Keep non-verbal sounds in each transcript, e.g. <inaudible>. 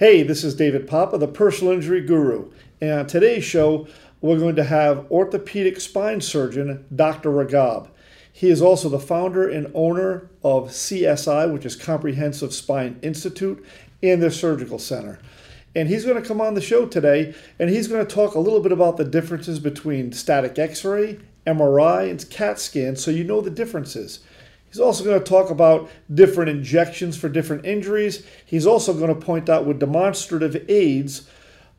Hey, this is David Papa, the personal injury guru. And on today's show, we're going to have orthopedic spine surgeon Dr. Ragab. He is also the founder and owner of CSI, which is Comprehensive Spine Institute, and their surgical center. And he's going to come on the show today and he's going to talk a little bit about the differences between static x ray, MRI, and CAT scan so you know the differences. He's also going to talk about different injections for different injuries. He's also going to point out with demonstrative aids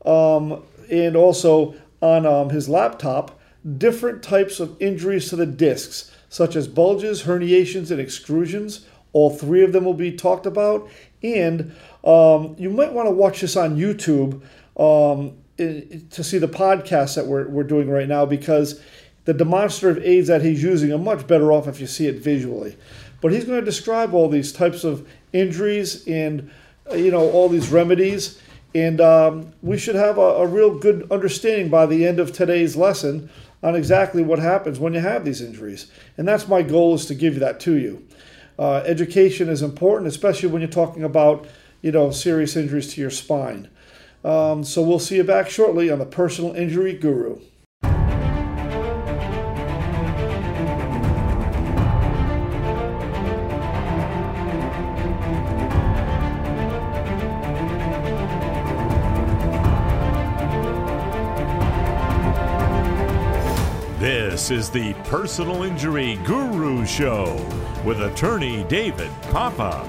um, and also on um, his laptop different types of injuries to the discs, such as bulges, herniations, and extrusions. All three of them will be talked about. And um, you might want to watch this on YouTube um, to see the podcast that we're, we're doing right now because the demonstrative aids that he's using are much better off if you see it visually. But he's going to describe all these types of injuries and uh, you know all these remedies, and um, we should have a, a real good understanding by the end of today's lesson on exactly what happens when you have these injuries. And that's my goal is to give that to you. Uh, education is important, especially when you're talking about you know serious injuries to your spine. Um, so we'll see you back shortly on the Personal Injury Guru. This is the Personal Injury Guru Show with attorney David Papa.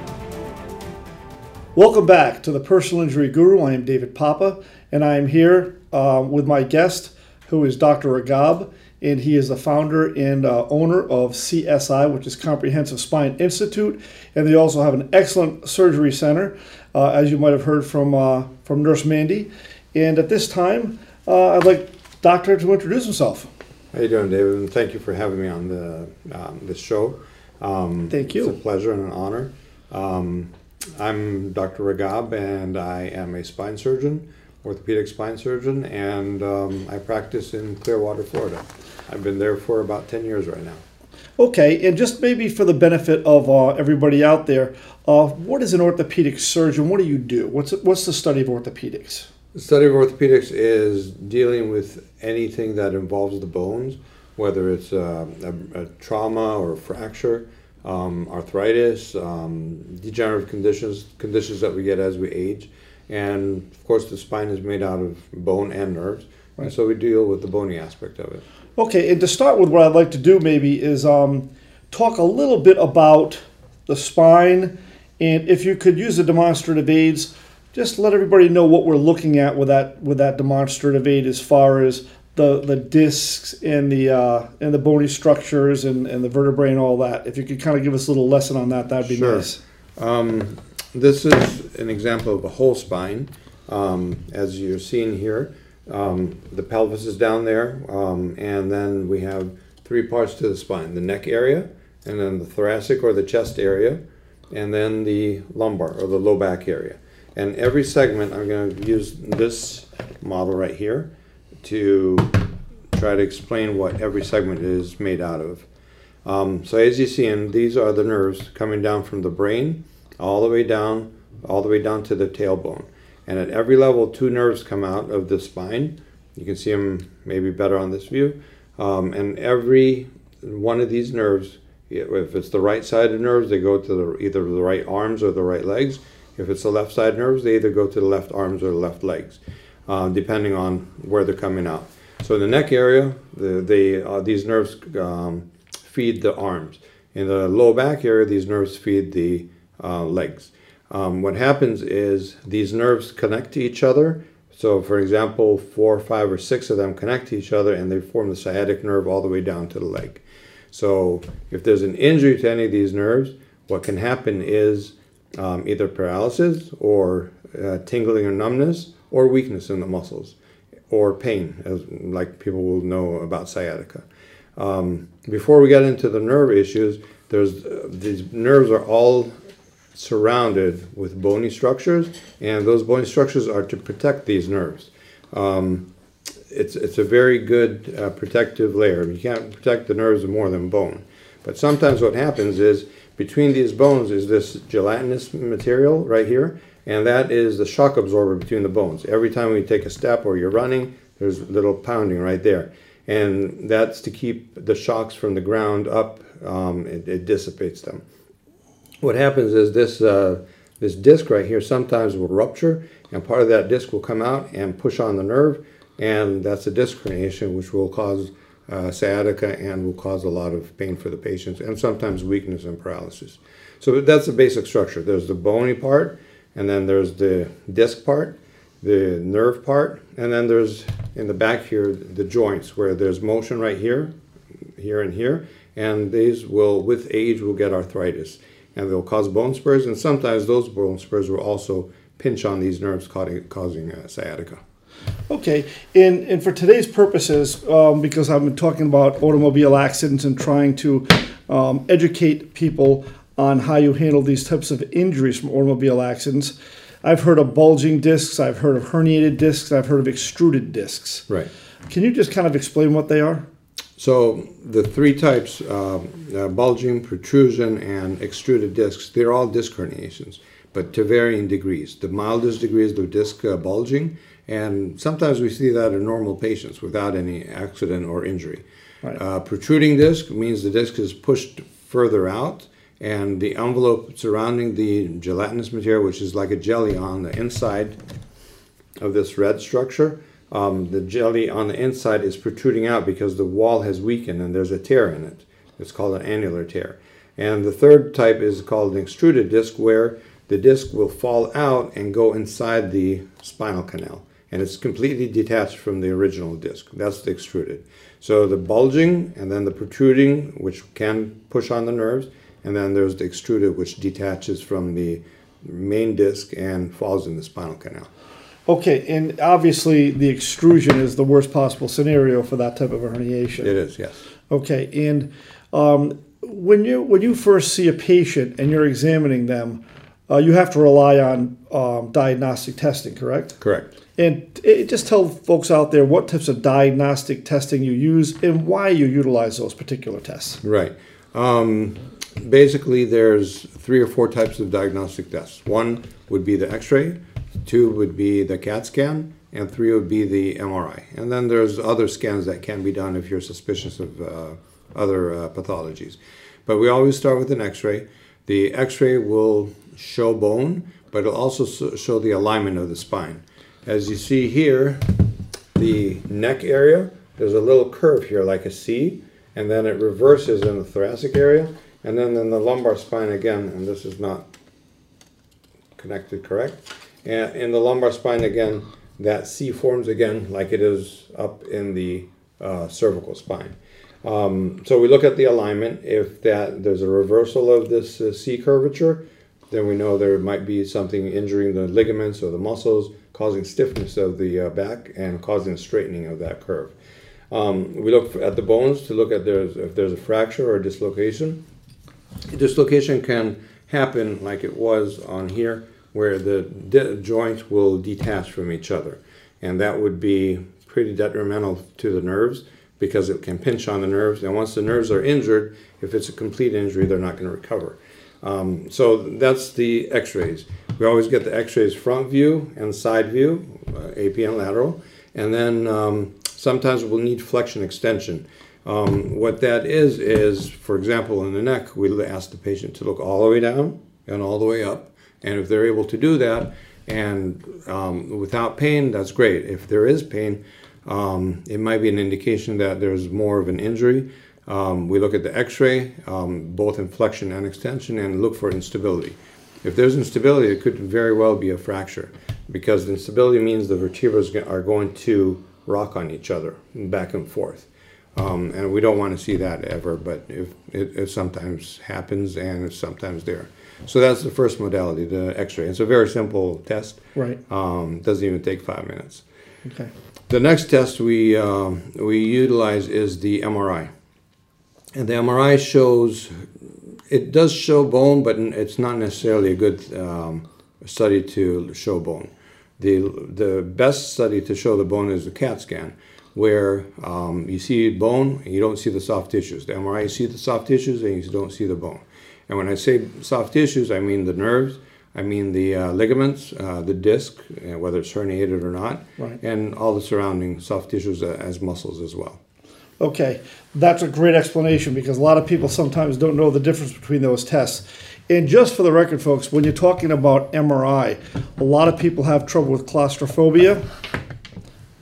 Welcome back to the Personal Injury Guru. I am David Papa, and I am here uh, with my guest, who is Dr. Ragab, and he is the founder and uh, owner of CSI, which is Comprehensive Spine Institute, and they also have an excellent surgery center, uh, as you might have heard from uh, from Nurse Mandy. And at this time, uh, I'd like Doctor to introduce himself. How you doing, David? And thank you for having me on the um, this show. Um, thank you. It's a pleasure and an honor. Um, I'm Dr. Ragab, and I am a spine surgeon, orthopedic spine surgeon, and um, I practice in Clearwater, Florida. I've been there for about 10 years right now. Okay, and just maybe for the benefit of uh, everybody out there, uh, what is an orthopedic surgeon? What do you do? What's what's the study of orthopedics? The study of orthopedics is dealing with anything that involves the bones, whether it's a, a, a trauma or a fracture, um, arthritis, um, degenerative conditions, conditions that we get as we age. And of course, the spine is made out of bone and nerves. Right. And so we deal with the bony aspect of it. Okay, and to start with, what I'd like to do maybe is um, talk a little bit about the spine. And if you could use the demonstrative aids, just let everybody know what we're looking at with that with that demonstrative aid as far as the the discs and the uh, and the bony structures and, and the vertebrae and all that. If you could kind of give us a little lesson on that, that'd be sure. nice. Um, this is an example of a whole spine, um, as you're seeing here. Um, the pelvis is down there, um, and then we have three parts to the spine: the neck area, and then the thoracic or the chest area, and then the lumbar or the low back area. And every segment, I'm going to use this model right here to try to explain what every segment is made out of. Um, so as you see, and these are the nerves coming down from the brain all the way down, all the way down to the tailbone. And at every level, two nerves come out of the spine. You can see them maybe better on this view. Um, and every one of these nerves, if it's the right side of nerves, they go to the, either the right arms or the right legs. If it's the left side nerves, they either go to the left arms or the left legs, uh, depending on where they're coming out. So in the neck area, the, they, uh, these nerves um, feed the arms. In the low back area, these nerves feed the uh, legs. Um, what happens is these nerves connect to each other. So, for example, four, five, or six of them connect to each other and they form the sciatic nerve all the way down to the leg. So, if there's an injury to any of these nerves, what can happen is um, either paralysis or uh, tingling or numbness or weakness in the muscles or pain, as like people will know about sciatica. Um, before we get into the nerve issues, there's uh, these nerves are all surrounded with bony structures, and those bony structures are to protect these nerves. Um, it's it's a very good uh, protective layer. You can't protect the nerves more than bone, but sometimes what happens is between these bones is this gelatinous material right here, and that is the shock absorber between the bones. Every time we take a step or you're running, there's a little pounding right there. And that's to keep the shocks from the ground up, um, it, it, dissipates them. What happens is this, uh, this disc right here sometimes will rupture, and part of that disc will come out and push on the nerve, and that's a disc herniation, which will cause uh, sciatica and will cause a lot of pain for the patients, and sometimes weakness and paralysis. So that's the basic structure. There's the bony part, and then there's the disc part, the nerve part, and then there's in the back here the joints where there's motion right here, here and here, and these will, with age, will get arthritis, and they'll cause bone spurs, and sometimes those bone spurs will also pinch on these nerves, causing uh, sciatica. Okay, and, and for today's purposes, um, because I've been talking about automobile accidents and trying to um, educate people on how you handle these types of injuries from automobile accidents, I've heard of bulging discs, I've heard of herniated discs, I've heard of extruded discs. Right. Can you just kind of explain what they are? So the three types, um, uh, bulging, protrusion, and extruded discs, they're all disc herniations, but to varying degrees. The mildest degree is the disc uh, bulging, and sometimes we see that in normal patients without any accident or injury. Right. Uh, protruding disc means the disc is pushed further out, and the envelope surrounding the gelatinous material, which is like a jelly on the inside of this red structure, um, the jelly on the inside is protruding out because the wall has weakened and there's a tear in it. It's called an annular tear. And the third type is called an extruded disc, where the disc will fall out and go inside the spinal canal. And it's completely detached from the original disc. That's the extruded. So the bulging and then the protruding, which can push on the nerves, and then there's the extruded, which detaches from the main disc and falls in the spinal canal. Okay, and obviously the extrusion is the worst possible scenario for that type of a herniation. It is, yes. Okay, and um, when you when you first see a patient and you're examining them, uh, you have to rely on um, diagnostic testing, correct? Correct. And it, just tell folks out there what types of diagnostic testing you use and why you utilize those particular tests. Right. Um, basically, there's three or four types of diagnostic tests. One would be the X-ray two would be the CAT scan, and three would be the MRI. And then there's other scans that can be done if you're suspicious of uh, other uh, pathologies. But we always start with an X-ray. The X-ray will show bone, but it'll also show the alignment of the spine. As you see here, the neck area, there's a little curve here like a C, and then it reverses in the thoracic area, and then in the lumbar spine again, and this is not connected correct, and in the lumbar spine again, that C forms again like it is up in the uh, cervical spine. Um, so we look at the alignment. If that there's a reversal of this uh, C curvature, then we know there might be something injuring the ligaments or the muscles, causing stiffness of the uh, back and causing straightening of that curve. Um, we look at the bones to look at there's, if there's a fracture or a dislocation. Dislocation can happen like it was on here where the joints will detach from each other. And that would be pretty detrimental to the nerves because it can pinch on the nerves. And once the nerves are injured, if it's a complete injury, they're not going to recover. Um, so that's the x-rays. We always get the x-rays front view and side view, uh, AP and lateral. And then um, sometimes we'll need flexion extension. Um, what that is, is, for example, in the neck, we ask the patient to look all the way down and all the way up. And if they're able to do that and um, without pain, that's great. If there is pain, um, it might be an indication that there's more of an injury. Um, we look at the x-ray, um, both in flexion and extension, and look for instability. If there's instability, it could very well be a fracture because instability means the vertebrae are going to rock on each other back and forth. Um, and we don't want to see that ever, but if it, it sometimes happens and it's sometimes there. So that's the first modality, the X-ray. It's a very simple test. Right. Um, doesn't even take five minutes. Okay. The next test we um, we utilize is the MRI, and the MRI shows it does show bone, but it's not necessarily a good um, study to show bone. The the best study to show the bone is the CAT scan, where um, you see bone and you don't see the soft tissues. The MRI you see the soft tissues and you don't see the bone. And when I say soft tissues, I mean the nerves, I mean the uh, ligaments, uh, the disc, uh, whether it's herniated or not, Right. and all the surrounding soft tissues uh, as muscles as well. Okay, that's a great explanation because a lot of people sometimes don't know the difference between those tests. And just for the record, folks, when you're talking about MRI, a lot of people have trouble with claustrophobia,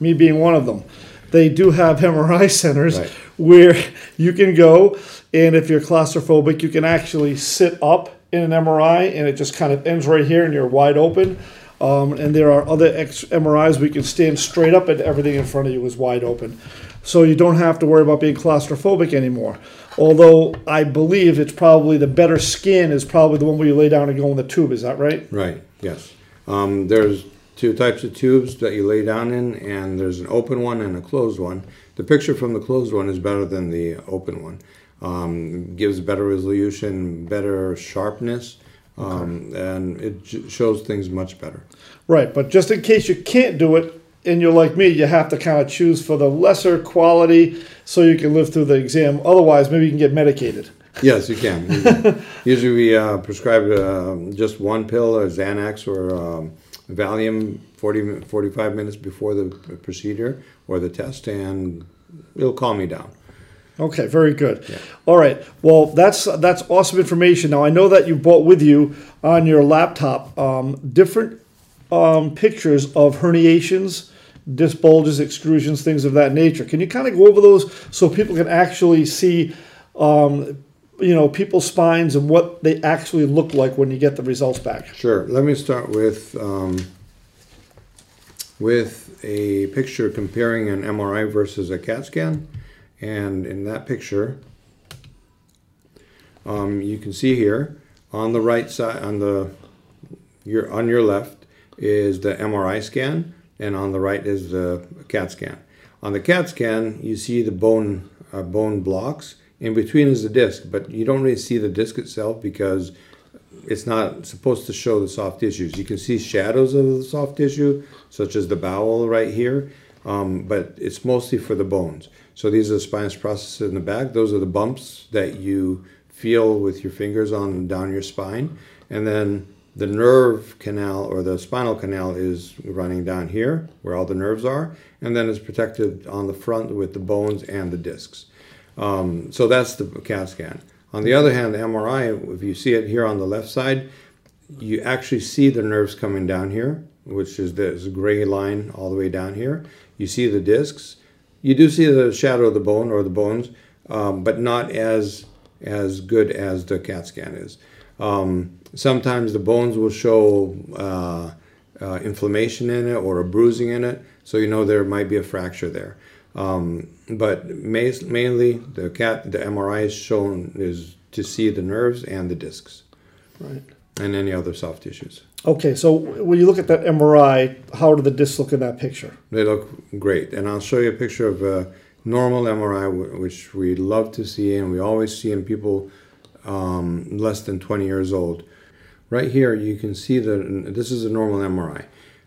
me being one of them. They do have <laughs> MRI centers Right. where you can go, and if you're claustrophobic, you can actually sit up in an MRI and it just kind of ends right here and you're wide open. Um, and there are other X- MRIs where you can stand straight up and everything in front of you is wide open. So you don't have to worry about being claustrophobic anymore. Although I believe it's probably the better skin is probably the one where you lay down and go in the tube. Is that right? Right. Yes. Um, there's two types of tubes that you lay down in, and there's an open one and a closed one. The picture from the closed one is better than the open one. Um, gives better resolution, better sharpness, um, and it j- shows things much better. Right, but just in case you can't do it, and you're like me, you have to kind of choose for the lesser quality so you can live through the exam. Otherwise, maybe you can get medicated. <laughs> Yes, you can. <laughs> Usually- we uh, prescribe uh, just one pill, or Xanax or um, Valium, 40, 45 minutes before the procedure or the test, and it'll calm me down. Okay, very good. All right. Well, that's that's awesome information. Now I know that you brought with you on your laptop um, different um, pictures of herniations, disc bulges, extrusions, things of that nature. Can you kind of go over those so people can actually see, um, you know, people's spines and what they actually look like when you get the results back? Sure. Let me start with um, with a picture comparing an MRI versus a CAT scan, and in that picture, um, you can see here on the right side, on the your on your left is the MRI scan, and on the right is the CAT scan. On the CAT scan, you see the bone uh, bone blocks. In between is the disc, but you don't really see the disc itself because it's not supposed to show the soft tissues. You can see shadows of the soft tissue, such as the bowel right here, um, but it's mostly for the bones. So these are the spinous processes in the back. Those are the bumps that you feel with your fingers on down your spine, and then the nerve canal or the spinal canal is running down here, where all the nerves are, and then it's protected on the front with the bones and the discs. Um, so that's the CAT scan. On the other hand, the MRI, if you see it here on the left side, you actually see the nerves coming down here, which is this gray line all the way down here. You see the discs. You do see the shadow of the bone or the bones, um, but not as as good as the CAT scan is. Um, sometimes the bones will show uh, uh, inflammation in it or a bruising in it, so you know there might be a fracture there. Um, but ma- mainly the cat, the MRI is shown is to see the nerves and the discs Right. and any other soft tissues. Okay, so when you look at that MRI, how do the discs look in that picture? They look great, and I'll show you a picture of a normal MRI, which we love to see, and we always see in people um, less than 20 years old. Right here, you can see that this is a normal MRI.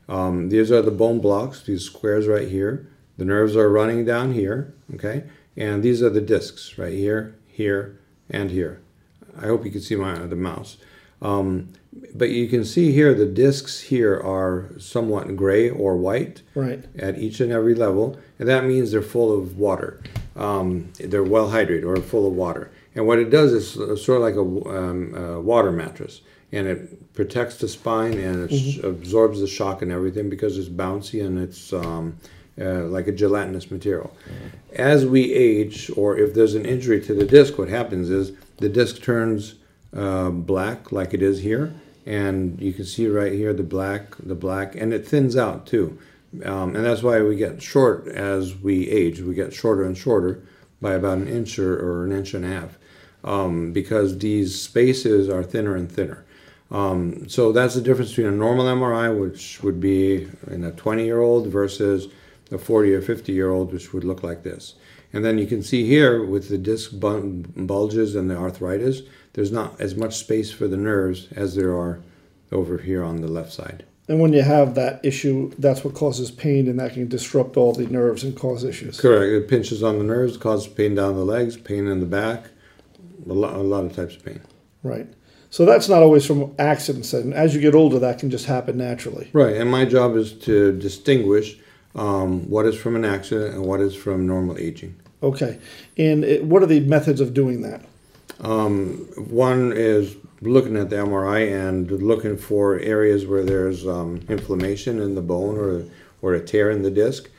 Um, these are the bone blocks, these squares right here. The nerves are running down here, okay? And these are the discs right here, here, and here. I hope you can see my the mouse. Um, but you can see here the discs here are somewhat gray or white Right. at each and every level, and that means they're full of water. Um, they're well hydrated or full of water. And what it does is sort of like a, um, a water mattress, and it protects the spine and it sh- absorbs the shock and everything because it's bouncy and it's um, uh, like a gelatinous material. As we age, or if there's an injury to the disc, what happens is the disc turns uh, black, like it is here, and you can see right here the black, the black, and it thins out too. Um, and that's why we get short as we age. We get shorter and shorter by about an inch or, or an inch and a half um, because these spaces are thinner and thinner. Um, so that's the difference between a normal MRI, which would be in a 20 year old, versus a 40 or 50 year old, which would look like this. And then you can see here with the disc bulges and the arthritis, there's not as much space for the nerves as there are over here on the left side. And when you have that issue, that's what causes pain, and that can disrupt all the nerves and cause issues. Correct. It pinches on the nerves, causes pain down the legs, pain in the back, a lot, a lot of types of pain. Right. So that's not always from accidents, and as you get older, that can just happen naturally. Right, and my job is to distinguish um, what is from an accident and what is from normal aging. Okay, and it, what are the methods of doing that? Um, one is looking at the MRI and looking for areas where there's um, inflammation in the bone or or a tear in the disc.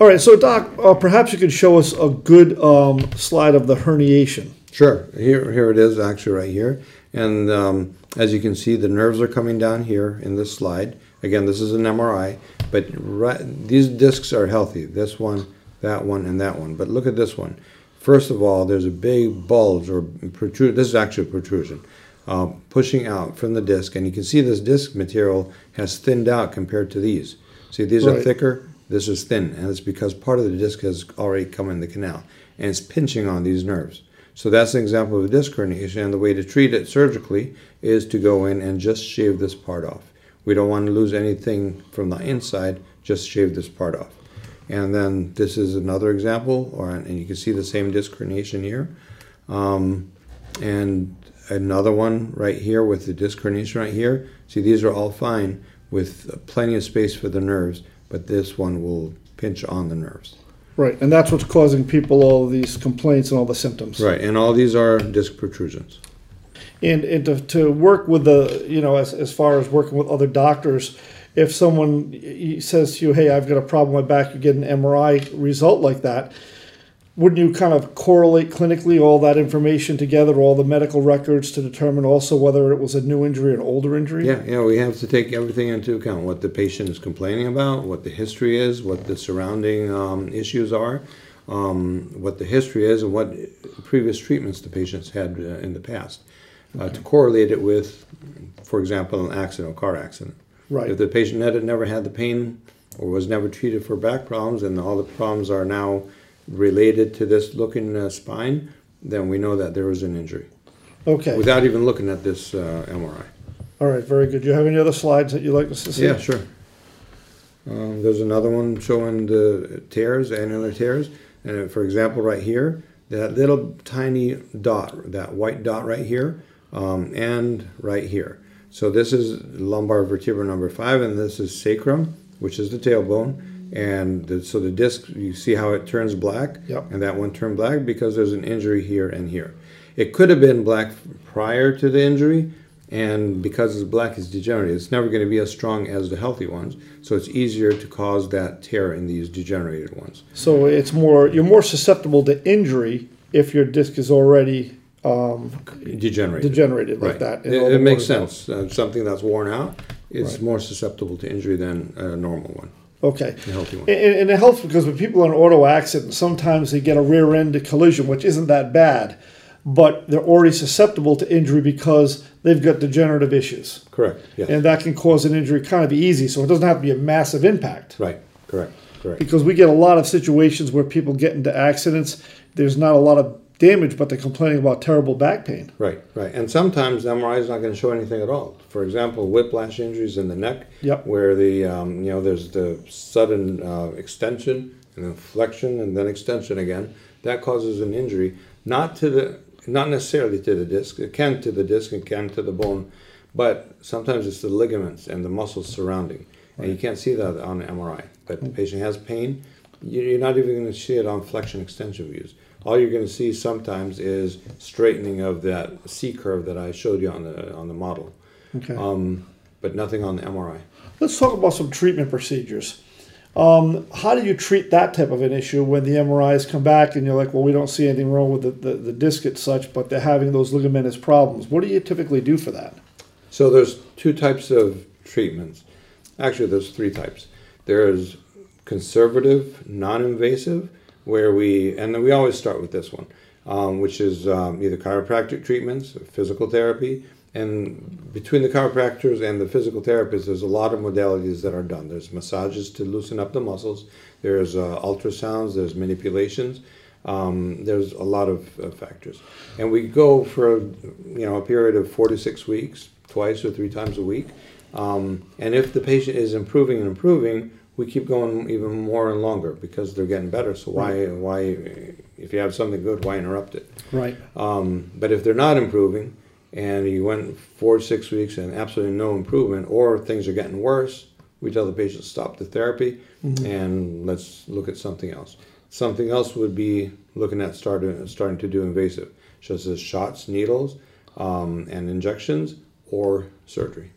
All right, so Doc, uh, perhaps you could show us a good um, slide of the herniation. Sure, here here it is actually right here, and um, as you can see, the nerves are coming down here in this slide. Again, this is an MRI, but right, these discs are healthy. This one, that one, and that one. But look at this one. First of all, there's a big bulge or protrusion. This is actually a protrusion uh, pushing out from the disc, and you can see this disc material has thinned out compared to these. See, these are thicker. This is thin, and it's because part of the disc has already come in the canal, and it's pinching on these nerves. So that's an example of a disc herniation, and the way to treat it surgically is to go in and just shave this part off. We don't want to lose anything from the inside, just shave this part off. And then this is another example, or and you can see the same disc herniation here. Um, and another one right here with the disc herniation right here. See, these are all fine with plenty of space for the nerves, but this one will pinch on the nerves. Right, and that's what's causing people all these complaints and all the symptoms. Right, and all these are disc protrusions. And, and to, to work with the, you know, as, as far as working with other doctors, if someone says to you, hey, I've got a problem with my back, you get an MRI result like that, wouldn't you kind of correlate clinically all that information together, all the medical records to determine also whether it was a new injury or an older injury? Yeah, yeah, we have to take everything into account what the patient is complaining about, what the history is, what the surrounding um, issues are, um, what the history is, and what previous treatments the patient's had uh, in the past. Uh, to correlate it with, for example, an accident, a car accident. Right. If the patient had never had the pain or was never treated for back problems, and all the problems are now related to this looking uh, spine, then we know that there was an injury Okay. without even looking at this uh, MRI. All right, very good. Do you have any other slides that you'd like us to see? Yeah, sure. Um, there's another one showing the tears, annular tears. And for example, right here, that little tiny dot, that white dot right here, um, and right here. So this is lumbar vertebra number five, and this is sacrum, which is the tailbone. And the, so the disc, you see how it turns black? Yep. And that one turned black because there's an injury here and here. It could have been black prior to the injury, and because it's black, it's degenerated. It's never going to be as strong as the healthy ones, so it's easier to cause that tear in these degenerated ones. So it's more, you're more susceptible to injury if your disc is already um, Degenerated. degenerated like Right. that. It, it makes sense. Uh, something that's worn out is Right. more susceptible to injury than a normal one, Okay. a healthy one. And, and it helps because when people are in an auto accident, sometimes they get a rear end collision, which isn't that bad, but they're already susceptible to injury because they've got degenerative issues. Correct. Yes. And that can cause an injury kind of easy, so it doesn't have to be a massive impact. right. Correct. Correct. Because we get a lot of situations where people get into accidents, there's not a lot of damage, but they're complaining about terrible back pain. Right, right. And sometimes the MRI is not going to show anything at all. For example, whiplash injuries in the neck, Yep. where the um, you know there's the sudden uh, extension and then flexion and then extension again. That causes an injury, not to the not necessarily to the disc. It can to the disc, it can to the bone, but sometimes it's the ligaments and the muscles surrounding, and you can't see that on MRI. But the patient has pain. You're not even going to see it on flexion extension views. All you're going to see sometimes is straightening of that C curve that I showed you on the on the model, Okay. um, but nothing on the MRI. Let's talk about some treatment procedures. Um, how do you treat that type of an issue when the MRIs come back and you're like, well, we don't see anything wrong with the, the, the disc as such, but they're having those ligamentous problems? What do you typically do for that? So there's two types of treatments. Actually, there's three types. There's conservative, non-invasive, where we and we always start with this one, um, which is um, either chiropractic treatments, physical therapy, and between the chiropractors and the physical therapists, there's a lot of modalities that are done. There's massages to loosen up the muscles. There's uh, ultrasounds. There's manipulations. Um, there's a lot of uh, factors, and we go for you know a period of four to six weeks, twice or three times a week. Um, and if the patient is improving and improving, we keep going even more and longer because they're getting better. So why why if you have something good, why interrupt it? Right. Um, but if they're not improving, and you went four six weeks and absolutely no improvement, or things are getting worse, we tell the patient stop the therapy and let's look at something else. Something else would be looking at starting starting to do invasive, such as shots, needles, um, and injections, or surgery.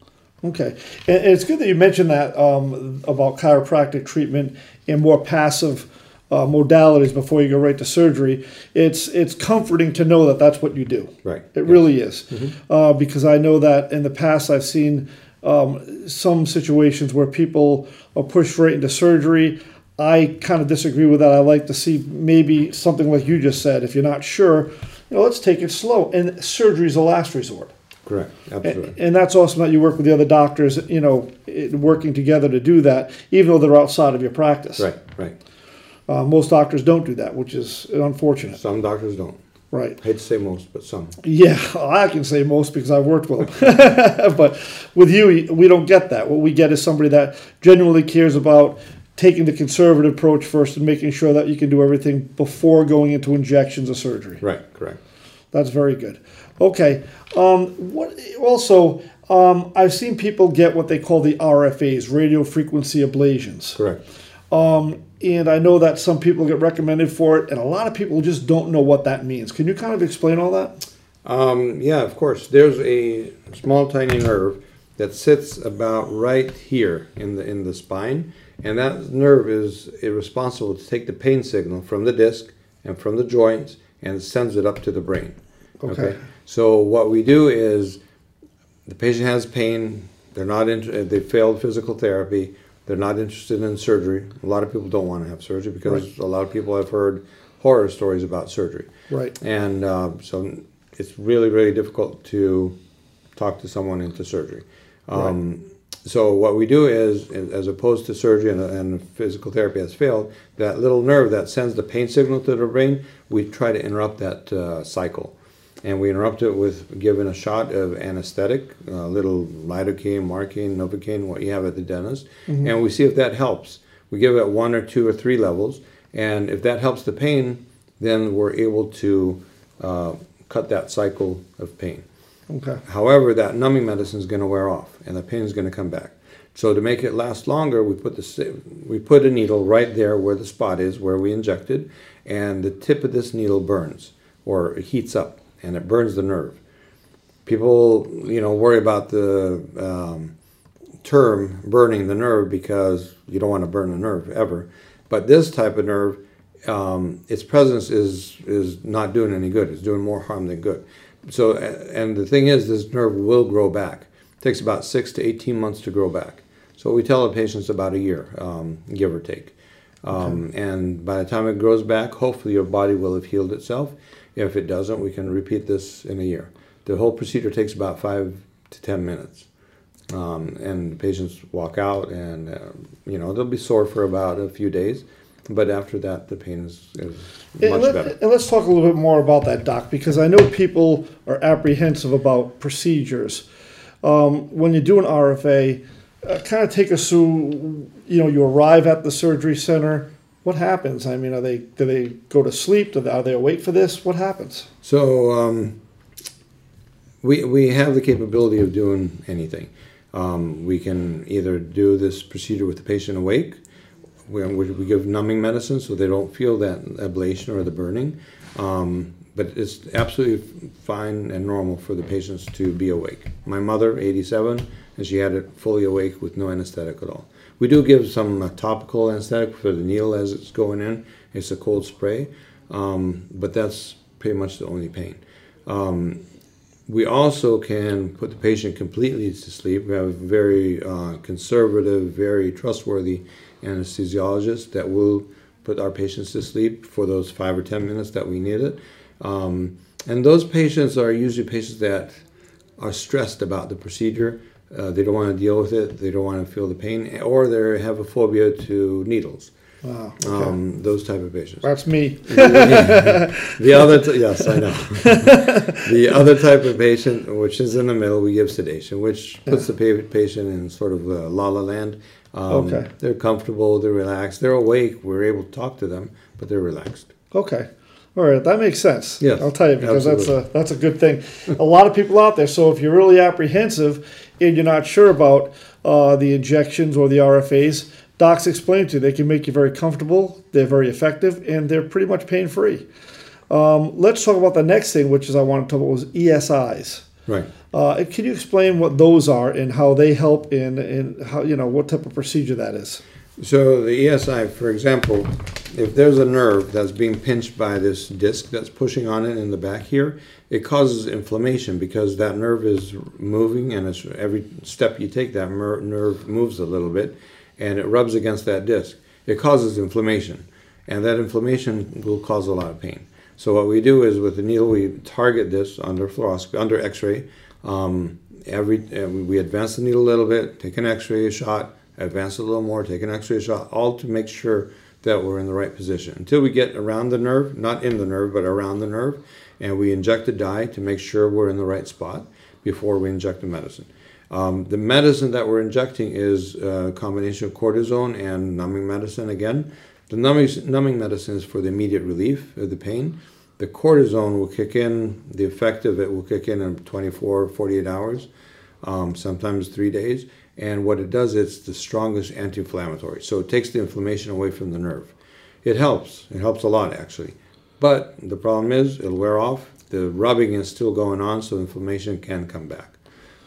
Okay, and, it's good that you mentioned that um, about chiropractic treatment and more passive uh, modalities before you go right to surgery. It's it's comforting to know that that's what you do. Right. It really is, uh, because I know that in the past I've seen um, some situations where people are pushed right into surgery. I kind of disagree with that. I like to see maybe something like you just said. If you're not sure, you know, let's take it slow. And surgery is the last resort. Correct. Absolutely. And that's awesome that you work with the other doctors, you know, working together to do that, even though they're outside of your practice. Right. Right. Uh, most doctors don't do that, which is unfortunate. Some doctors don't. Right. hate to say most, but some. Yeah, <laughs> I can say most because I've worked with them. <laughs> but with you, we don't get that. What we get is somebody that genuinely cares about taking the conservative approach first and making sure that you can do everything before going into injections or surgery. Right. Correct. That's very good. Okay. Um, what also? Um, I've seen people get what they call the RFAs, radio frequency ablations, Correct. um, and I know that some people get recommended for it, and a lot of people just don't know what that means. Can you kind of explain all that? Um, yeah, of course. There's a small, tiny nerve that sits about right here in the in the spine, and that nerve is responsible to take the pain signal from the disc and from the joints and sends it up to the brain. Okay. So what we do is, the patient has pain. They're not inter- They failed physical therapy. They're not interested in surgery. A lot of people don't want to have surgery because Right. a lot of people have heard horror stories about surgery. Right. And uh, so it's really, really difficult to talk to someone into surgery. Um, So what we do is, as opposed to surgery and, and physical therapy has failed, that little nerve that sends the pain signal to the brain, we try to interrupt that uh, cycle. And we interrupt it with giving a shot of anesthetic, a little lidocaine, marcaine, novocaine, what you have at the dentist, and we see if that helps. We give it one or two or three levels, and if that helps the pain, then we're able to uh, cut that cycle of pain. Okay. However, that numbing medicine is going to wear off, and the pain is going to come back. So to make it last longer, we put the we put a needle right there where the spot is where we injected, and the tip of this needle burns or heats up, and it burns the nerve. People, you know, worry about the um, term burning the nerve because you don't want to burn the nerve ever. But this type of nerve, um, its presence is is not doing any good. It's doing more harm than good. So, and the thing is, this nerve will grow back. It takes about six to eighteen months to grow back. So we tell the patients about a year, um, give or take. Um, And by the time it grows back, hopefully your body will have healed itself. If it doesn't, we can repeat this in a year. The whole procedure takes about five to ten minutes um, and patients walk out and uh, you know they'll be sore for about a few days but after that the pain is, is much let, better and let's talk a little bit more about that, Doc, because I know people are apprehensive about procedures. Um, when you do an RFA, uh, kind of take us through. You know, you arrive at the surgery center. What happens? I mean, are they do they go to sleep? They, are they awake for this? What happens? so um, we, we have the capability of doing anything um, we can either do this procedure with the patient awake we, we give numbing medicine so they don't feel that ablation or the burning um, but it's absolutely fine and normal for the patients to be awake. My mother, 87, and she had it fully awake with no anesthetic at all. We do give some uh, topical anesthetic for the needle as it's going in. It's a cold spray, um, but that's pretty much the only pain. Um, we also can put the patient completely to sleep. We have a very uh, conservative, very trustworthy anesthesiologist that will put our patients to sleep for those five or ten minutes that we need it. Um, and those patients are usually patients that are stressed about the procedure. Uh, they don't want to deal with it. They don't want to feel the pain, or they have a phobia to needles. Wow. Um, those type of patients. That's me. <laughs> The other, t- yes, I know. <laughs> the other type of patient, which is in the middle, we give sedation, which puts the patient in sort of uh, la la land. Um, Okay. They're comfortable, they're relaxed, they're awake. We're able to talk to them, but they're relaxed. Okay. All right, that makes sense. Yes, I'll tell you because absolutely. that's a that's a good thing. a lot of people out there. So if you're really apprehensive and you're not sure about uh, the injections or the RFAs, docs explain to you. They can make you very comfortable. They're very effective and they're pretty much pain free. Um, let's talk about the next thing, which is I want to talk about was ESIs. Right. Uh, can you explain what those are and how they help in in how you know what type of procedure that is? So the ESI, for example, if there's a nerve that's being pinched by this disc that's pushing on it in the back here, it causes inflammation because that nerve is moving, and every step you take, that nerve moves a little bit, and it rubs against that disc. It causes inflammation, and that inflammation will cause a lot of pain. So what we do is with the needle, we target this under fluoroscopy, under X-ray. Um, every uh, we advance the needle a little bit, take an X-ray shot, advance a little more, take an X-ray shot, all to make sure that we're in the right position until we get around the nerve, not in the nerve, but around the nerve, and we inject the dye to make sure we're in the right spot before we inject the medicine. Um, the medicine that we're injecting is a combination of cortisone and numbing medicine again. The numbing, numbing medicine is for the immediate relief of the pain. The cortisone will kick in, the effect of it will kick in in 24, 48 hours, um, sometimes three days. And what it does, it's the strongest anti inflammatory. So it takes the inflammation away from the nerve. It helps. It helps a lot, actually. But the problem is, it'll wear off. The rubbing is still going on, so inflammation can come back.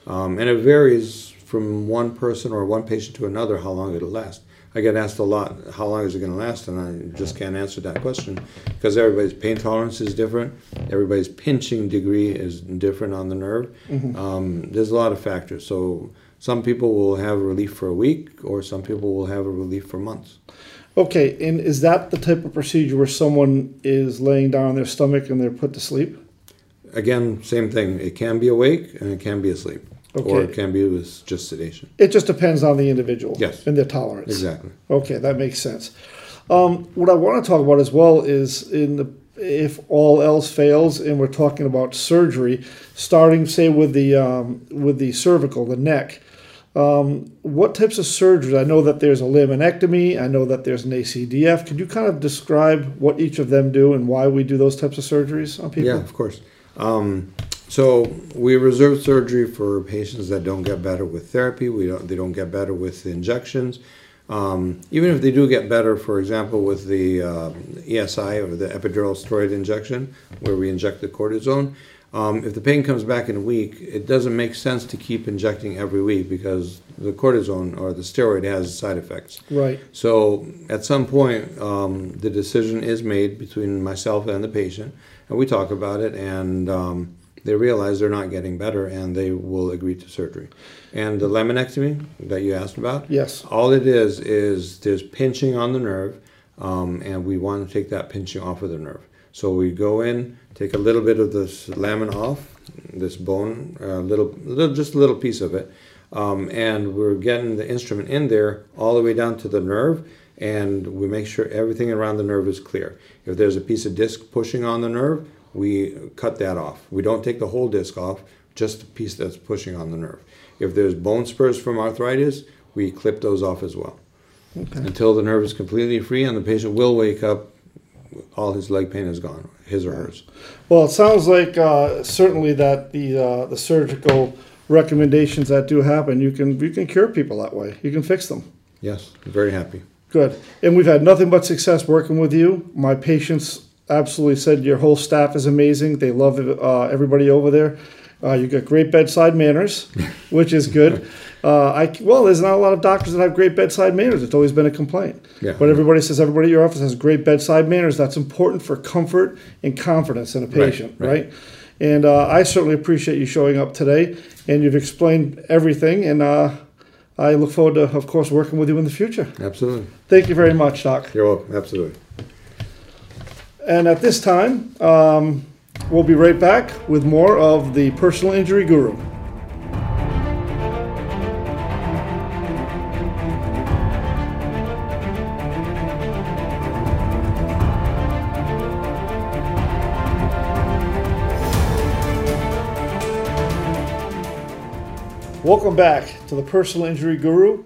Um, and it varies from one person or one patient to another how long it'll last. I get asked a lot, how long is it going to last? And I just can't answer that question because everybody's pain tolerance is different. Everybody's pinching degree is different on the nerve. Um, there's a lot of factors. So some people will have relief for a week, or some people will have a relief for months. Okay, and is that the type of procedure where someone is laying down on their stomach and they're put to sleep? Again, same thing. It can be awake and it can be asleep, or it can be with just sedation. It just depends on the individual Yes. and their tolerance. Exactly. Okay, that makes sense. Um, what I want to talk about as well is in the if all else fails, and we're talking about surgery, starting say with the um, with the cervical, the neck. Um, what types of surgeries? I know that there's a laminectomy. I know that there's an ACDF. Could you kind of describe what each of them do and why we do those types of surgeries on people? Yeah, of course. Um, so we reserve surgery for patients that don't get better with therapy. We don't. They don't get better with injections. Um, even if they do get better, for example, with the uh, ESI or the epidural steroid injection, where we inject the cortisone, um, if the pain comes back in a week, it doesn't make sense to keep injecting every week because the cortisone or the steroid has side effects. Right. So at some point, um, the decision is made between myself and the patient, and we talk about it, and um, they realize they're not getting better, and they will agree to surgery. And the laminectomy that you asked about, Yes. all it is is there's pinching on the nerve, um, and we want to take that pinching off of the nerve. So we go in, take a little bit of this lamin off, this bone, a little, little, just a little piece of it, um, and we're getting the instrument in there all the way down to the nerve, and we make sure everything around the nerve is clear. If there's a piece of disc pushing on the nerve, we cut that off. We don't take the whole disc off, just the piece that's pushing on the nerve. If there's bone spurs from arthritis, we clip those off as well. Until the nerve is completely free and the patient will wake up, all his leg pain is gone, his or hers. Well, it sounds like uh, certainly that the uh, the surgical recommendations that do happen, you can you can cure people that way. You can fix them. Yes, very happy. Good. And we've had nothing but success working with you. My patients absolutely said your whole staff is amazing. They love uh, everybody over there. Uh, you got great bedside manners, <laughs> which is good. Uh, I well, there's not a lot of doctors that have great bedside manners. It's always been a complaint. Yeah. But everybody says everybody at your office has great bedside manners. That's important for comfort and confidence in a patient, right? right. And uh, I certainly appreciate you showing up today, and you've explained everything. And uh, I look forward to, of course, working with you in the future. Absolutely. Thank you very much, Doc. You're welcome. Absolutely. And at this time, um, we'll be right back with more of the Personal Injury Guru. Welcome back to the Personal Injury Guru.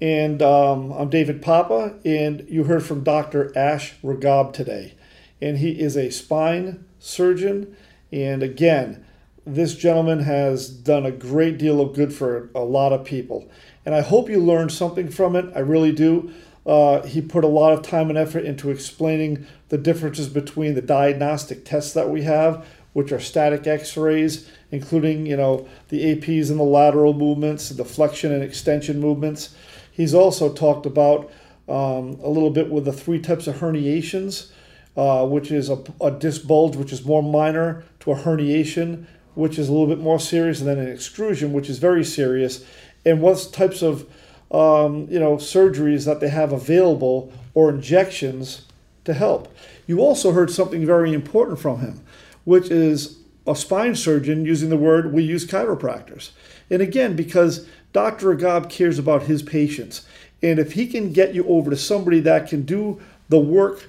And um, I'm David Papa, and you heard from Dr. Ash Ragab today. and he is a spine surgeon. And again, this gentleman has done a great deal of good for a lot of people. And I hope you learned something from it. I really do. Uh, he put a lot of time and effort into explaining the differences between the diagnostic tests that we have, which are static x-rays, including, you know, the APs and the lateral movements, the flexion and extension movements. He's also talked about um, a little bit with the three types of herniations, uh, which is a, a disc bulge, which is more minor, to a herniation, which is a little bit more serious, and then an extrusion, which is very serious, and what types of um, you know surgeries that they have available or injections to help. You also heard something very important from him, which is a spine surgeon using the word we use chiropractors. And again, because Dr. Ragab cares about his patients, and if he can get you over to somebody that can do the work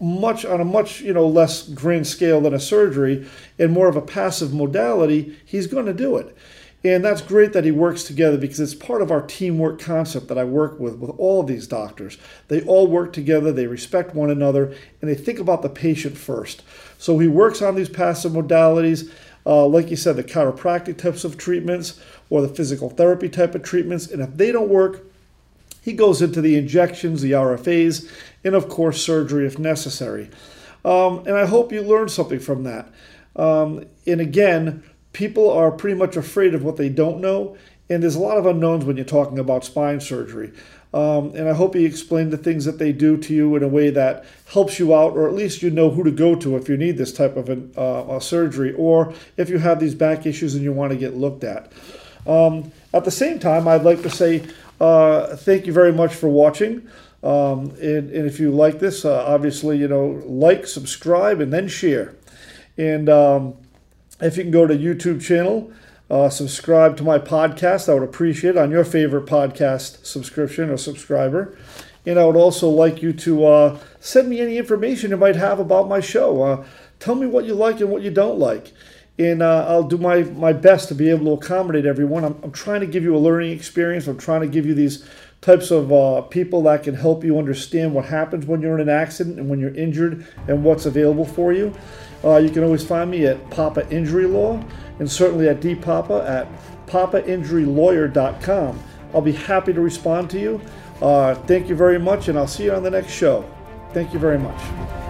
much on a much you know less grand scale than a surgery and more of a passive modality, he's going to do it. And that's great that he works together because it's part of our teamwork concept that I work with with all of these doctors. They all work together, they respect one another, and they think about the patient first. So he works on these passive modalities, uh, like you said, the chiropractic types of treatments or the physical therapy type of treatments. And if they don't work, he goes into the injections, the RFAs, and of course, surgery if necessary. Um, and I hope you learned something from that. Um, and again, people are pretty much afraid of what they don't know, and there's a lot of unknowns when you're talking about spine surgery. Um, and I hope he explained the things that they do to you in a way that helps you out, or at least you know who to go to if you need this type of an, uh, surgery, or if you have these back issues and you want to get looked at. Um, at the same time, I'd like to say uh, thank you very much for watching. Um, and, and, if you like this, uh, obviously, you know, like, subscribe, and then share. And um, if you can go to YouTube channel, uh, subscribe to my podcast, I would appreciate it on your favorite podcast subscription or subscriber. And I would also like you to uh, send me any information you might have about my show. Uh, tell me what you like and what you don't like. And uh, I'll do my, my best to be able to accommodate everyone. I'm, I'm trying to give you a learning experience. I'm trying to give you these types of uh, people that can help you understand what happens when you're in an accident and when you're injured and what's available for you. Uh, you can always find me at Papa Injury Law and certainly at dpapa at papainjurylawyer.com. I'll be happy to respond to you. Uh, thank you very much, and I'll see you on the next show. Thank you very much.